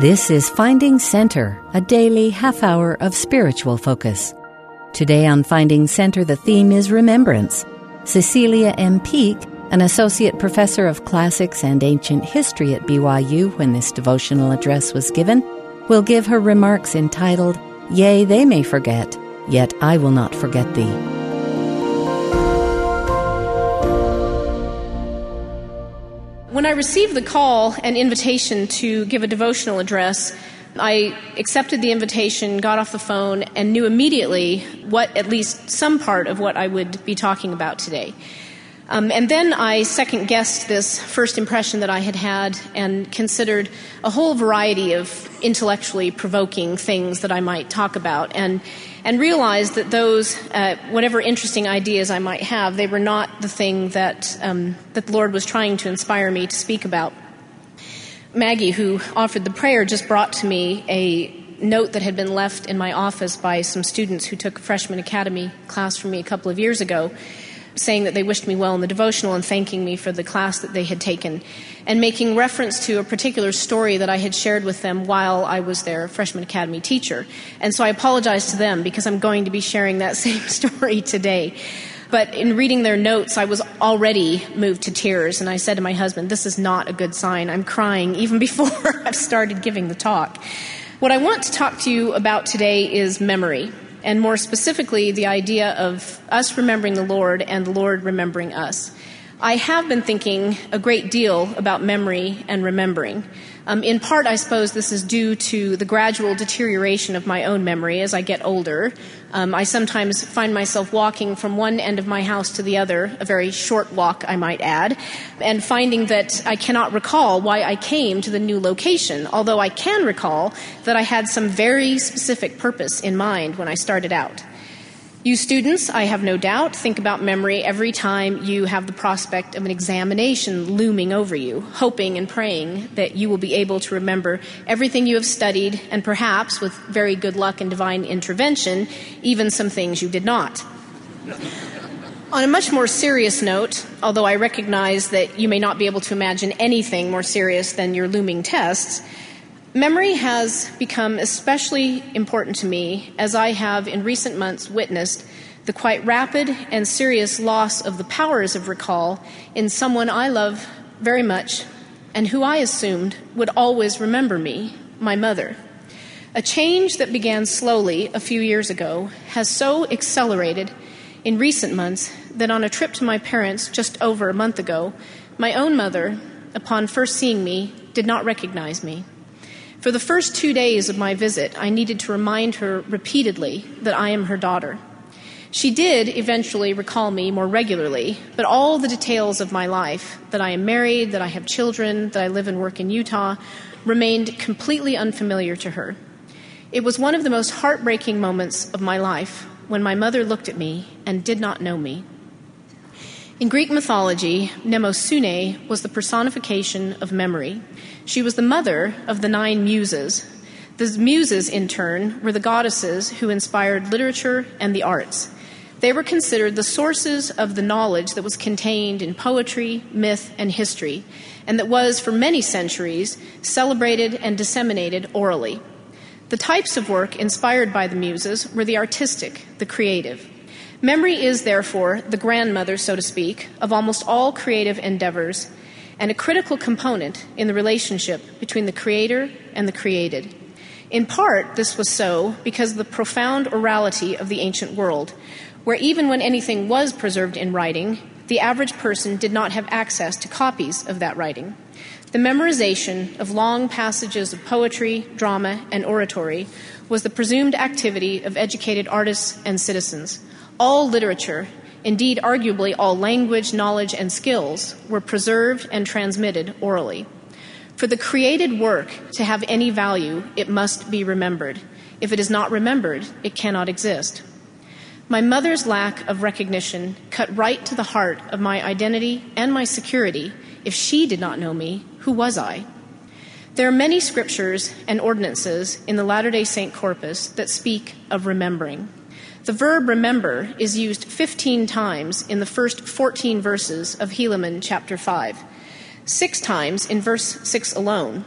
This is Finding Center, a daily half hour of spiritual focus. Today on Finding Center, the theme is Remembrance. Cecilia M. Peek, an associate professor of classics and ancient history at BYU when this devotional address was given, will give her remarks entitled, Yea, they may forget, yet I will not forget thee. When I received the call and invitation to give a devotional address, I accepted the invitation, got off the phone, and knew immediately what at least some part of what I would be talking about today. Um, and then I second guessed this first impression that I had had and considered a whole variety of intellectually provoking things that I might talk about and, and realized that those, uh, whatever interesting ideas I might have, they were not the thing that, um, that the Lord was trying to inspire me to speak about. Maggie, who offered the prayer, just brought to me a note that had been left in my office by some students who took a freshman academy class from me a couple of years ago saying that they wished me well in the devotional and thanking me for the class that they had taken, and making reference to a particular story that I had shared with them while I was their freshman academy teacher. And so I apologize to them because I'm going to be sharing that same story today. But in reading their notes, I was already moved to tears, and I said to my husband, This is not a good sign. I'm crying even before I've started giving the talk. What I want to talk to you about today is memory and more specifically, the idea of us remembering the Lord and the Lord remembering us. I have been thinking a great deal about memory and remembering. Um, in part, I suppose this is due to the gradual deterioration of my own memory as I get older. Um, I sometimes find myself walking from one end of my house to the other, a very short walk, I might add, and finding that I cannot recall why I came to the new location, although I can recall that I had some very specific purpose in mind when I started out. You students, I have no doubt, think about memory every time you have the prospect of an examination looming over you, hoping and praying that you will be able to remember everything you have studied and perhaps, with very good luck and divine intervention, even some things you did not. On a much more serious note, although I recognize that you may not be able to imagine anything more serious than your looming tests, Memory has become especially important to me as I have in recent months witnessed the quite rapid and serious loss of the powers of recall in someone I love very much and who I assumed would always remember me, my mother. A change that began slowly a few years ago has so accelerated in recent months that on a trip to my parents just over a month ago, my own mother, upon first seeing me, did not recognize me. For the first two days of my visit, I needed to remind her repeatedly that I am her daughter. She did eventually recall me more regularly, but all the details of my life that I am married, that I have children, that I live and work in Utah remained completely unfamiliar to her. It was one of the most heartbreaking moments of my life when my mother looked at me and did not know me. In Greek mythology, Mnemosune was the personification of memory. She was the mother of the nine muses. The muses, in turn, were the goddesses who inspired literature and the arts. They were considered the sources of the knowledge that was contained in poetry, myth, and history, and that was, for many centuries, celebrated and disseminated orally. The types of work inspired by the muses were the artistic, the creative. Memory is, therefore, the grandmother, so to speak, of almost all creative endeavors and a critical component in the relationship between the creator and the created. In part, this was so because of the profound orality of the ancient world, where even when anything was preserved in writing, the average person did not have access to copies of that writing. The memorization of long passages of poetry, drama, and oratory was the presumed activity of educated artists and citizens all literature, indeed, arguably all language, knowledge, and skills, were preserved and transmitted orally. For the created work to have any value, it must be remembered. If it is not remembered, it cannot exist. My mother's lack of recognition cut right to the heart of my identity and my security. If she did not know me, who was I? There are many scriptures and ordinances in the Latter day Saint corpus that speak of remembering. The verb remember is used 15 times in the first 14 verses of Helaman chapter 5, six times in verse 6 alone.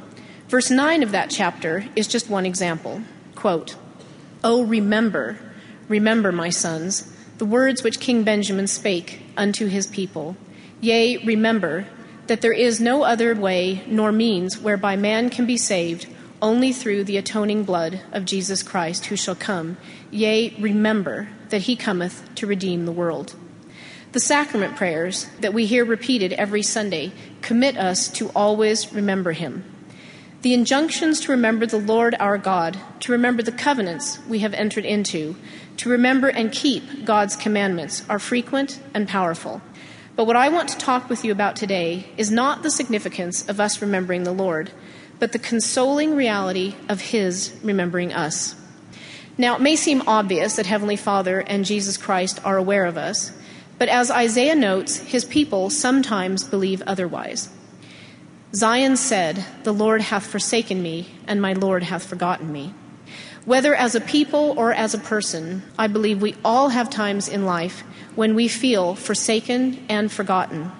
Verse 9 of that chapter is just one example. Quote, Oh, remember, remember, my sons, the words which King Benjamin spake unto his people. Yea, remember that there is no other way nor means whereby man can be saved only through the atoning blood of Jesus Christ, who shall come. Yea, remember that he cometh to redeem the world. The sacrament prayers that we hear repeated every Sunday commit us to always remember him. The injunctions to remember the Lord our God, to remember the covenants we have entered into, to remember and keep God's commandments are frequent and powerful. But what I want to talk with you about today is not the significance of us remembering the Lord, but the consoling reality of His remembering us. Now, it may seem obvious that Heavenly Father and Jesus Christ are aware of us, but as Isaiah notes, his people sometimes believe otherwise. Zion said, The Lord hath forsaken me, and my Lord hath forgotten me. Whether as a people or as a person, I believe we all have times in life when we feel forsaken and forgotten.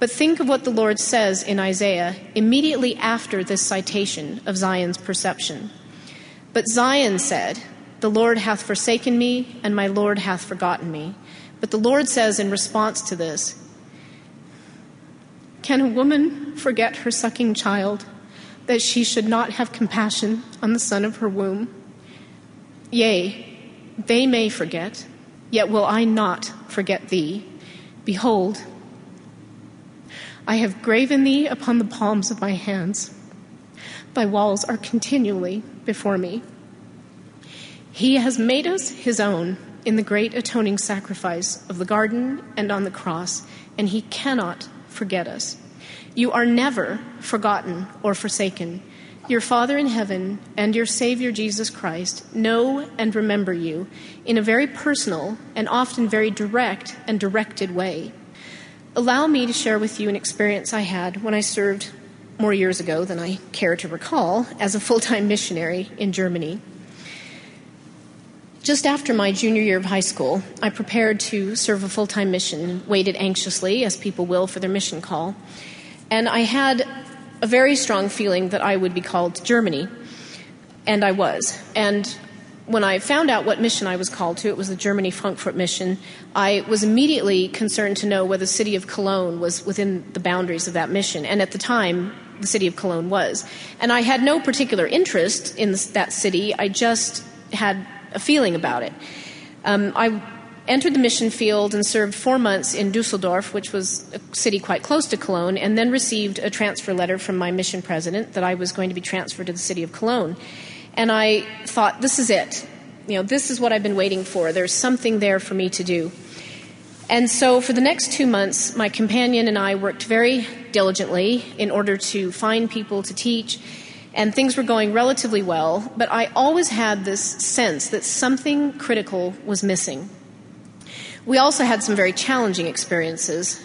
But think of what the Lord says in Isaiah immediately after this citation of Zion's perception. But Zion said, The Lord hath forsaken me, and my Lord hath forgotten me. But the Lord says in response to this Can a woman forget her sucking child, that she should not have compassion on the son of her womb? Yea, they may forget, yet will I not forget thee. Behold, I have graven thee upon the palms of my hands. Thy walls are continually before me. He has made us his own in the great atoning sacrifice of the garden and on the cross, and He cannot forget us. You are never forgotten or forsaken. Your Father in heaven and your Savior Jesus Christ know and remember you in a very personal and often very direct and directed way. Allow me to share with you an experience I had when I served more years ago than I care to recall as a full time missionary in Germany. Just after my junior year of high school, I prepared to serve a full time mission waited anxiously, as people will, for their mission call. And I had a very strong feeling that I would be called to Germany, and I was. And when I found out what mission I was called to, it was the Germany Frankfurt mission, I was immediately concerned to know whether the city of Cologne was within the boundaries of that mission. And at the time, the city of Cologne was. And I had no particular interest in that city, I just had a feeling about it. Um, I entered the mission field and served four months in Dusseldorf, which was a city quite close to Cologne, and then received a transfer letter from my mission president that I was going to be transferred to the city of Cologne. And I thought, this is it. You know, this is what I've been waiting for. There's something there for me to do. And so, for the next two months, my companion and I worked very diligently in order to find people to teach and things were going relatively well, but I always had this sense that something critical was missing. We also had some very challenging experiences,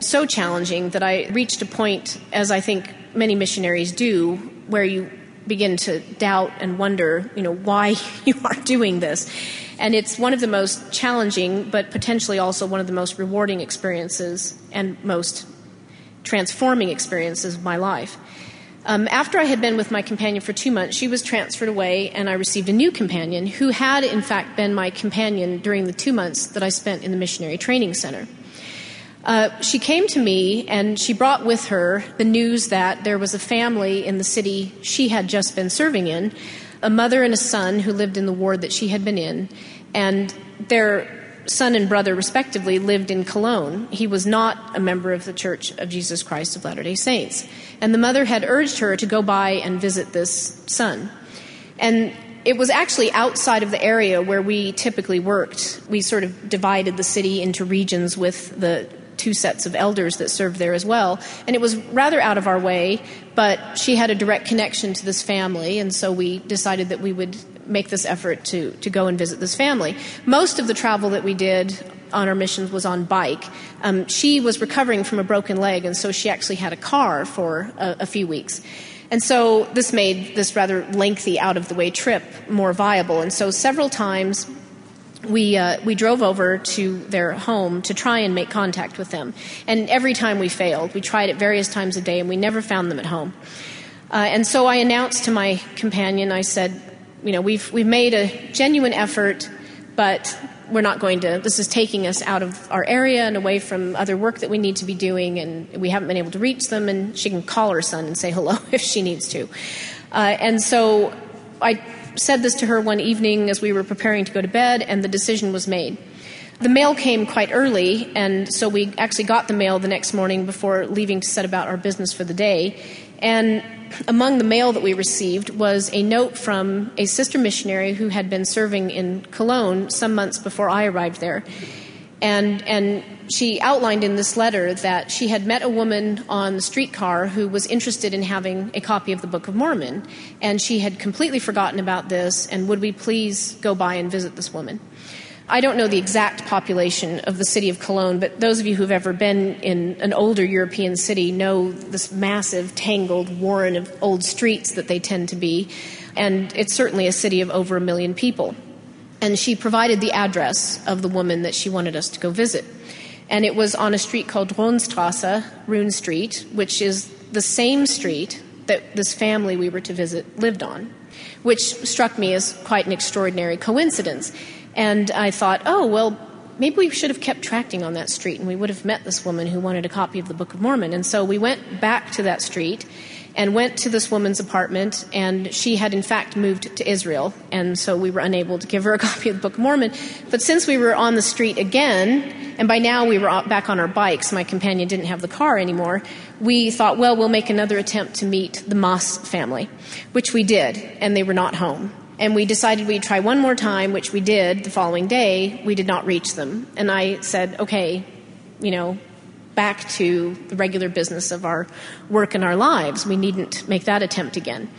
so challenging that I reached a point, as I think many missionaries do, where you begin to doubt and wonder, you know, why you are doing this. And it's one of the most challenging, but potentially also one of the most rewarding experiences and most transforming experiences of my life. Um, after I had been with my companion for two months, she was transferred away, and I received a new companion who had, in fact, been my companion during the two months that I spent in the missionary training center. Uh, she came to me and she brought with her the news that there was a family in the city she had just been serving in, a mother and a son who lived in the ward that she had been in, and their son and brother, respectively, lived in Cologne. He was not a member of the Church of Jesus Christ of Latter day Saints. And the mother had urged her to go by and visit this son. And it was actually outside of the area where we typically worked. We sort of divided the city into regions with the two sets of elders that served there as well. And it was rather out of our way, but she had a direct connection to this family, and so we decided that we would make this effort to, to go and visit this family. Most of the travel that we did on our missions was on bike. Um, she was recovering from a broken leg, and so she actually had a car for a, a few weeks. And so this made this rather lengthy, out of the way trip more viable. And so several times we, uh, we drove over to their home to try and make contact with them. And every time we failed, we tried it various times a day and we never found them at home. Uh, and so I announced to my companion, I said, you know, we've, we've made a genuine effort, but we're not going to, this is taking us out of our area and away from other work that we need to be doing, and we haven't been able to reach them, and she can call her son and say hello if she needs to. Uh, and so I said this to her one evening as we were preparing to go to bed, and the decision was made. The mail came quite early, and so we actually got the mail the next morning before leaving to set about our business for the day. And among the mail that we received was a note from a sister missionary who had been serving in Cologne some months before I arrived there. And, and she outlined in this letter that she had met a woman on the streetcar who was interested in having a copy of the Book of Mormon. And she had completely forgotten about this, and would we please go by and visit this woman? I don't know the exact population of the city of Cologne, but those of you who've ever been in an older European city know this massive, tangled warren of old streets that they tend to be. And it's certainly a city of over a million people. And she provided the address of the woman that she wanted us to go visit. And it was on a street called Rundstrasse, Rune Street, which is the same street that this family we were to visit lived on, which struck me as quite an extraordinary coincidence. And I thought, oh, well, maybe we should have kept tracting on that street and we would have met this woman who wanted a copy of the Book of Mormon. And so we went back to that street and went to this woman's apartment, and she had in fact moved to Israel, and so we were unable to give her a copy of the Book of Mormon. But since we were on the street again, and by now we were back on our bikes, my companion didn't have the car anymore, we thought, well, we'll make another attempt to meet the Moss family, which we did, and they were not home and we decided we'd try one more time, which we did the following day. We did not reach them. And I said, okay, you know, back to the regular business of our work and our lives. We needn't make that attempt again.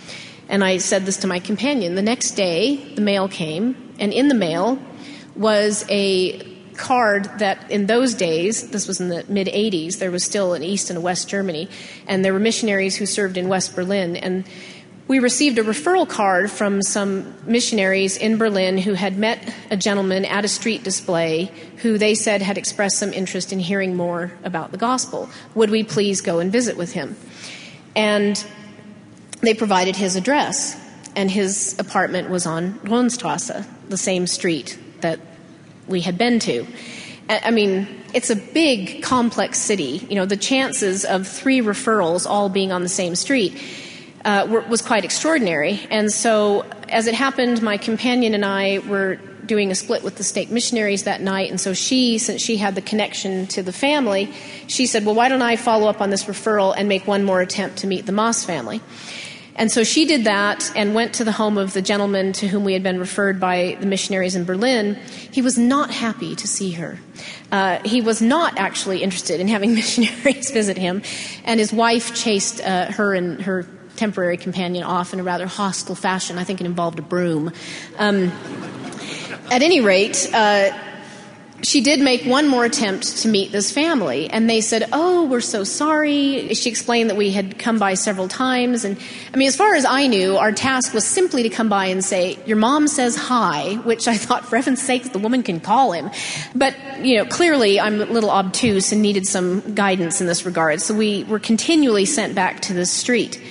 And I said this to my companion. The next day, the mail came, and in the mail was a card that in those days, this was in the mid 80s, there was still an East and a West Germany, and there were missionaries who served in West Berlin. And we received a referral card from some missionaries in Berlin who had met a gentleman at a street display who they said had expressed some interest in hearing more about the gospel. Would we please go and visit with him? And they provided his address, and his apartment was on Rundstrasse, the same street that we had been to. I mean, it's a big, complex city. You know, the chances of three referrals all being on the same street uh, was quite extraordinary. And so, as it happened, my companion and I were doing a split with the stake missionaries that night. And so, she, since she had the connection to the family, she said, Well, why don't I follow up on this referral and make one more attempt to meet the Moss family? And so she did that and went to the home of the gentleman to whom we had been referred by the missionaries in Berlin. He was not happy to see her. Uh, he was not actually interested in having missionaries visit him, and his wife chased uh, her and her temporary companion off in a rather hostile fashion. I think it involved a broom. Um, at any rate, uh, she did make one more attempt to meet this family, and they said, Oh, we're so sorry. She explained that we had come by several times. And I mean, as far as I knew, our task was simply to come by and say, Your mom says hi, which I thought, for heaven's sake, the woman can call him. But, you know, clearly I'm a little obtuse and needed some guidance in this regard. So we were continually sent back to the street.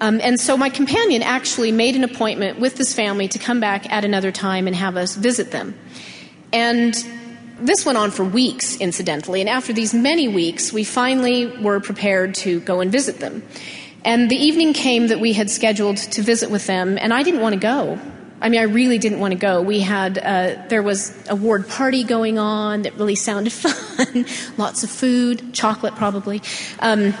Um, and so my companion actually made an appointment with this family to come back at another time and have us visit them. And this went on for weeks, incidentally. And after these many weeks, we finally were prepared to go and visit them. And the evening came that we had scheduled to visit with them, and I didn't want to go. I mean, I really didn't want to go. We had, uh, there was a ward party going on that really sounded fun. Lots of food, chocolate probably. Um,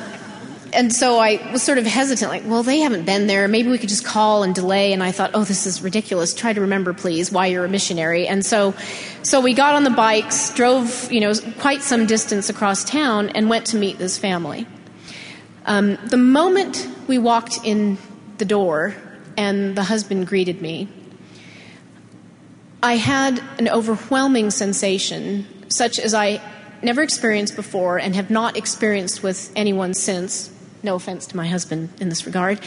and so I was sort of hesitant, like, well, they haven't been there. Maybe we could just call and delay. And I thought, oh, this is ridiculous. Try to remember, please, why you're a missionary. And so, so we got on the bikes, drove, you know, quite some distance across town, and went to meet this family. Um, the moment we walked in the door and the husband greeted me, I had an overwhelming sensation, such as I never experienced before and have not experienced with anyone since no offense to my husband in this regard,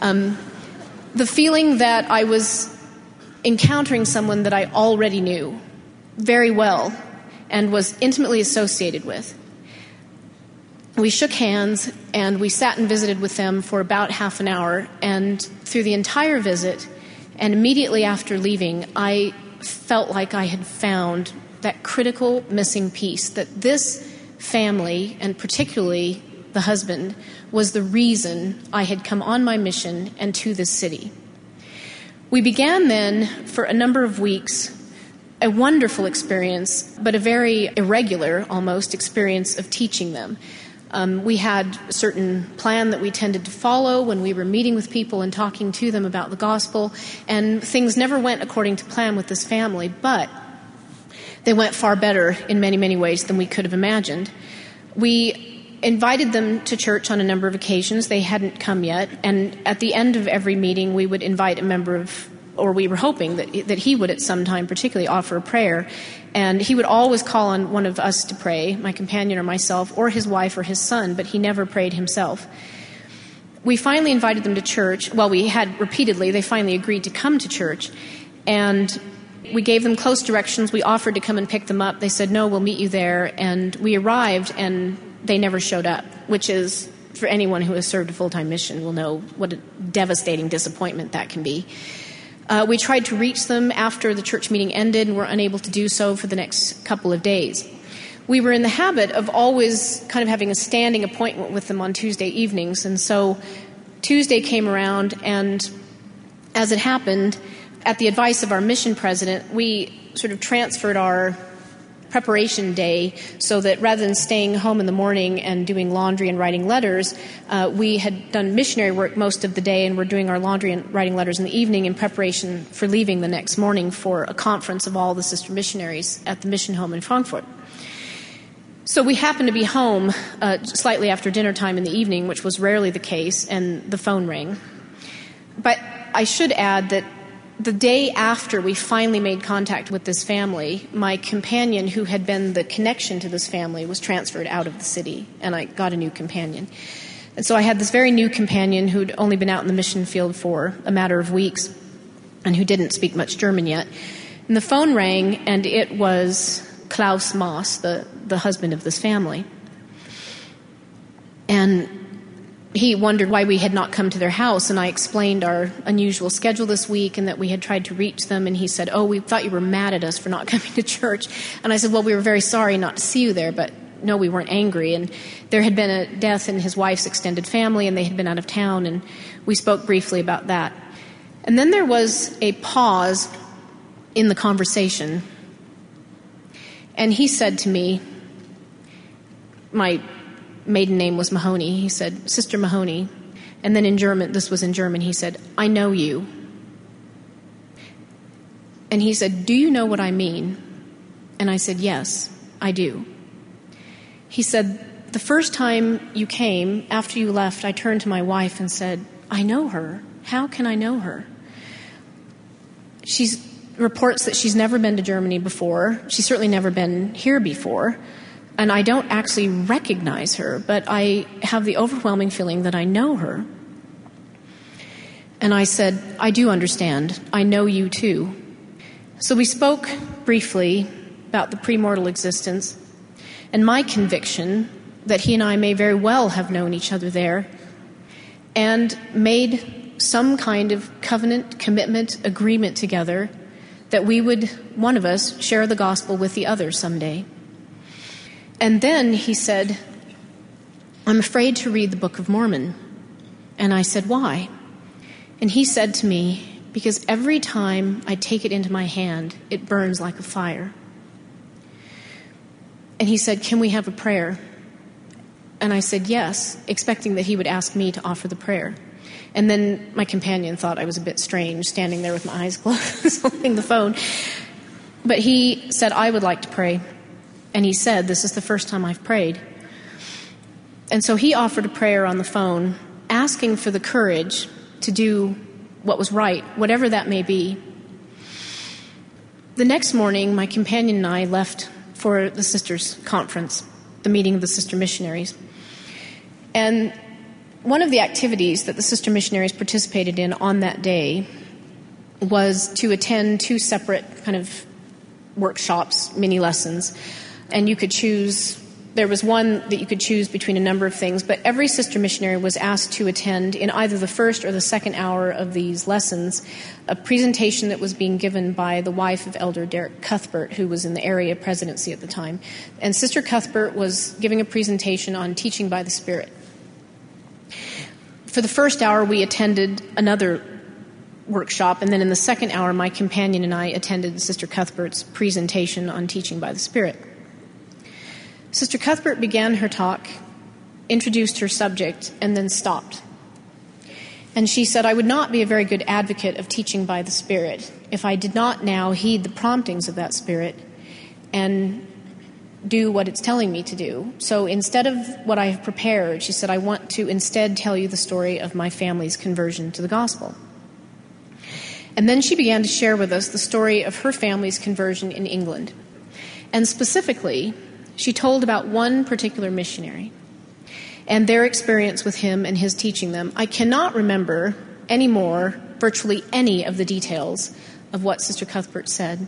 um, the feeling that I was encountering someone that I already knew very well and was intimately associated with. we shook hands and we sat and visited with them for about half an hour. And through the entire visit, and immediately after leaving, I felt like I had found that critical missing piece that this family, and particularly the husband, was the reason I had come on my mission and to this city. We began then for a number of weeks a wonderful experience, but a very irregular almost experience of teaching them. Um, we had a certain plan that we tended to follow when we were meeting with people and talking to them about the gospel, and things never went according to plan with this family, but they went far better in many, many ways than we could have imagined. We invited them to church on a number of occasions. They hadn't come yet, and at the end of every meeting, we would invite a member of or we were hoping that, that he would at some time particularly offer a prayer. And he would always call on one of us to pray, my companion or myself, or his wife or his son, but he never prayed himself. We finally invited them to church. Well, we had repeatedly, they finally agreed to come to church. And we gave them close directions. We offered to come and pick them up. They said, no, we'll meet you there. And we arrived, and they never showed up, which is, for anyone who has served a full time mission, will know what a devastating disappointment that can be. Uh, we tried to reach them after the church meeting ended and were unable to do so for the next couple of days. We were in the habit of always kind of having a standing appointment with them on Tuesday evenings, and so Tuesday came around, and as it happened, at the advice of our mission president, we sort of transferred our preparation day so that rather than staying home in the morning and doing laundry and writing letters, uh, we had done missionary work most of the day and were doing our laundry and writing letters in the evening in preparation for leaving the next morning for a conference of all the sister missionaries at the mission home in Frankfurt. So we happened to be home uh, slightly after dinner time in the evening, which was rarely the case, and the phone rang. But I should add that the day after we finally made contact with this family, my companion, who had been the connection to this family, was transferred out of the city, and I got a new companion. And so I had this very new companion who'd only been out in the mission field for a matter of weeks and who didn't speak much German yet. And the phone rang, and it was Klaus Moss, the, the husband of this family. And he wondered why we had not come to their house, and I explained our unusual schedule this week and that we had tried to reach them. And he said, Oh, we thought you were mad at us for not coming to church. And I said, Well, we were very sorry not to see you there, but no, we weren't angry. And there had been a death in his wife's extended family, and they had been out of town, and we spoke briefly about that. And then there was a pause in the conversation, and he said to me, My maiden name was Mahoney. He said, Sister Mahoney. And then in German, this was in German, he said, I know you. And he said, Do you know what I mean? And I said, Yes, I do. He said, The first time you came, after you left, I turned to my wife and said, I know her. How can I know her? She reports that she's never been to Germany before. She's certainly never been here before and I don't actually recognize her, but I have the overwhelming feeling that I know her. And I said, I do understand. I know you too. So we spoke briefly about the premortal existence and my conviction that he and I may very well have known each other there and made some kind of covenant, commitment, agreement together that we would, one of us, share the gospel with the other someday. And then he said, I'm afraid to read the Book of Mormon. And I said, Why? And he said to me, Because every time I take it into my hand, it burns like a fire. And he said, Can we have a prayer? And I said, Yes, expecting that he would ask me to offer the prayer. And then my companion thought I was a bit strange, standing there with my eyes closed, holding the phone. But he said, I would like to pray. And he said, This is the first time I've prayed. And so he offered a prayer on the phone, asking for the courage to do what was right, whatever that may be. The next morning, my companion and I left for the sisters' conference, the meeting of the sister missionaries. And one of the activities that the sister missionaries participated in on that day was to attend two separate kind of workshops, mini lessons and you could choose there was one that you could choose between a number of things, but every sister missionary was asked to attend in either the first or the second hour of these lessons a presentation that was being given by the wife of Elder Derek Cuthbert, who was in the area presidency at the time. And Sister Cuthbert was giving a presentation on teaching by the Spirit. For the first hour, we attended another workshop, and then in the second hour, my companion and I attended Sister Cuthbert's presentation on teaching by the Spirit. Sister Cuthbert began her talk, introduced her subject, and then stopped. And she said, I would not be a very good advocate of teaching by the Spirit if I did not now heed the promptings of that Spirit and do what it's telling me to do. So instead of what I have prepared, she said, I want to instead tell you the story of my family's conversion to the gospel. And then she began to share with us the story of her family's conversion in England. And specifically, she told about one particular missionary and their experience with him and his teaching them. I cannot remember anymore virtually any of the details of what Sister Cuthbert said,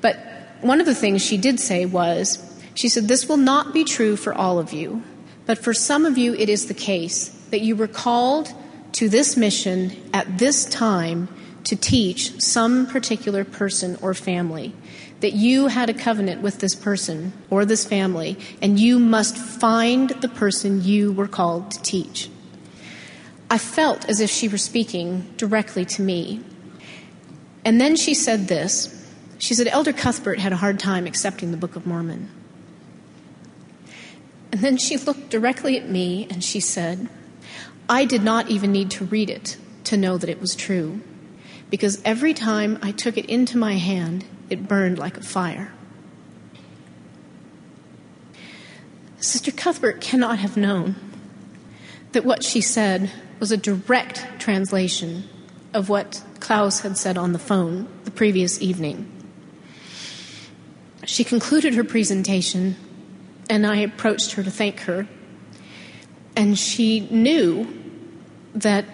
but one of the things she did say was, she said, This will not be true for all of you, but for some of you it is the case that you were called to this mission at this time to teach some particular person or family that you had a covenant with this person or this family, and you must find the person you were called to teach. I felt as if she were speaking directly to me. And then she said this She said, Elder Cuthbert had a hard time accepting the Book of Mormon. And then she looked directly at me and she said, I did not even need to read it to know that it was true, because every time I took it into my hand, it burned like a fire. Sister Cuthbert cannot have known that what she said was a direct translation of what Klaus had said on the phone the previous evening. She concluded her presentation, and I approached her to thank her. And she knew that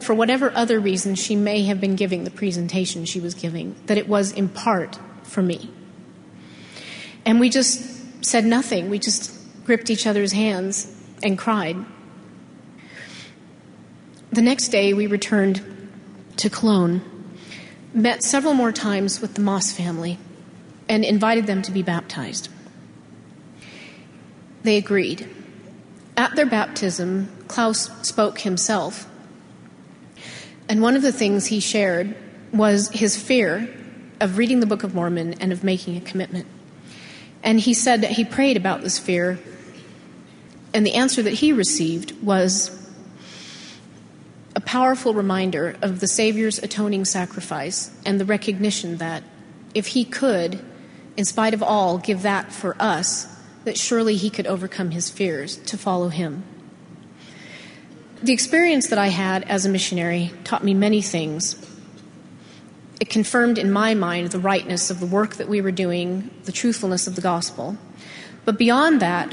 for whatever other reason she may have been giving the presentation she was giving, that it was in part for me. And we just said nothing. We just gripped each other's hands and cried. The next day, we returned to Cologne, met several more times with the Moss family, and invited them to be baptized. They agreed. At their baptism, Klaus spoke himself and one of the things he shared was his fear of reading the Book of Mormon and of making a commitment. And he said that he prayed about this fear, and the answer that he received was a powerful reminder of the Savior's atoning sacrifice and the recognition that if he could, in spite of all, give that for us, that surely he could overcome his fears to follow him. The experience that I had as a missionary taught me many things. It confirmed in my mind the rightness of the work that we were doing, the truthfulness of the gospel. But beyond that,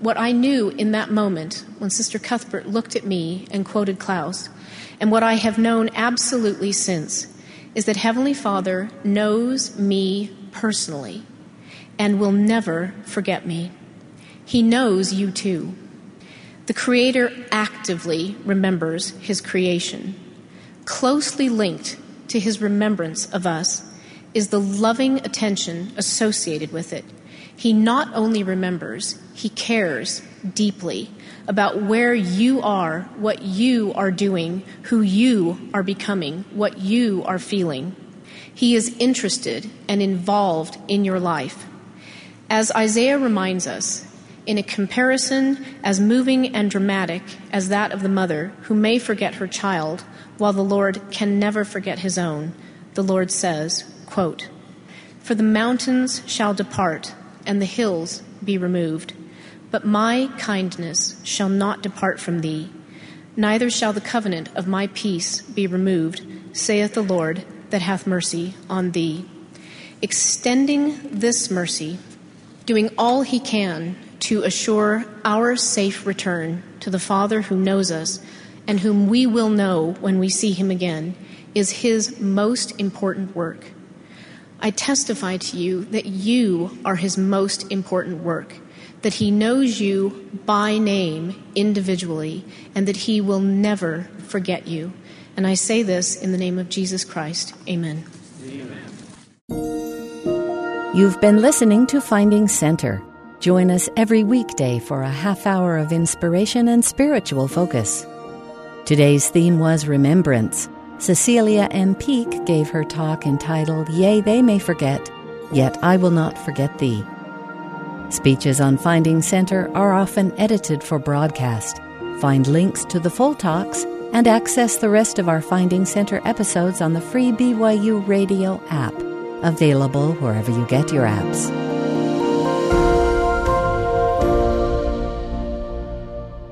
what I knew in that moment when Sister Cuthbert looked at me and quoted Klaus, and what I have known absolutely since, is that Heavenly Father knows me personally and will never forget me. He knows you too. The Creator actively remembers His creation. Closely linked to His remembrance of us is the loving attention associated with it. He not only remembers, He cares deeply about where you are, what you are doing, who you are becoming, what you are feeling. He is interested and involved in your life. As Isaiah reminds us, in a comparison as moving and dramatic as that of the mother who may forget her child while the Lord can never forget his own, the Lord says, quote, For the mountains shall depart and the hills be removed, but my kindness shall not depart from thee, neither shall the covenant of my peace be removed, saith the Lord that hath mercy on thee. Extending this mercy, doing all he can to assure our safe return to the Father who knows us and whom we will know when we see him again is his most important work. I testify to you that you are his most important work that He knows you by name individually and that He will never forget you. And I say this in the name of Jesus Christ. Amen. You've been listening to Finding Center. Join us every weekday for a half hour of inspiration and spiritual focus. Today's theme was Remembrance. Cecilia M. Peek gave her talk entitled, Yea, They May Forget, Yet I Will Not Forget Thee. Speeches on Finding Center are often edited for broadcast. Find links to the full talks and access the rest of our Finding Center episodes on the free BYU Radio app, available wherever you get your apps.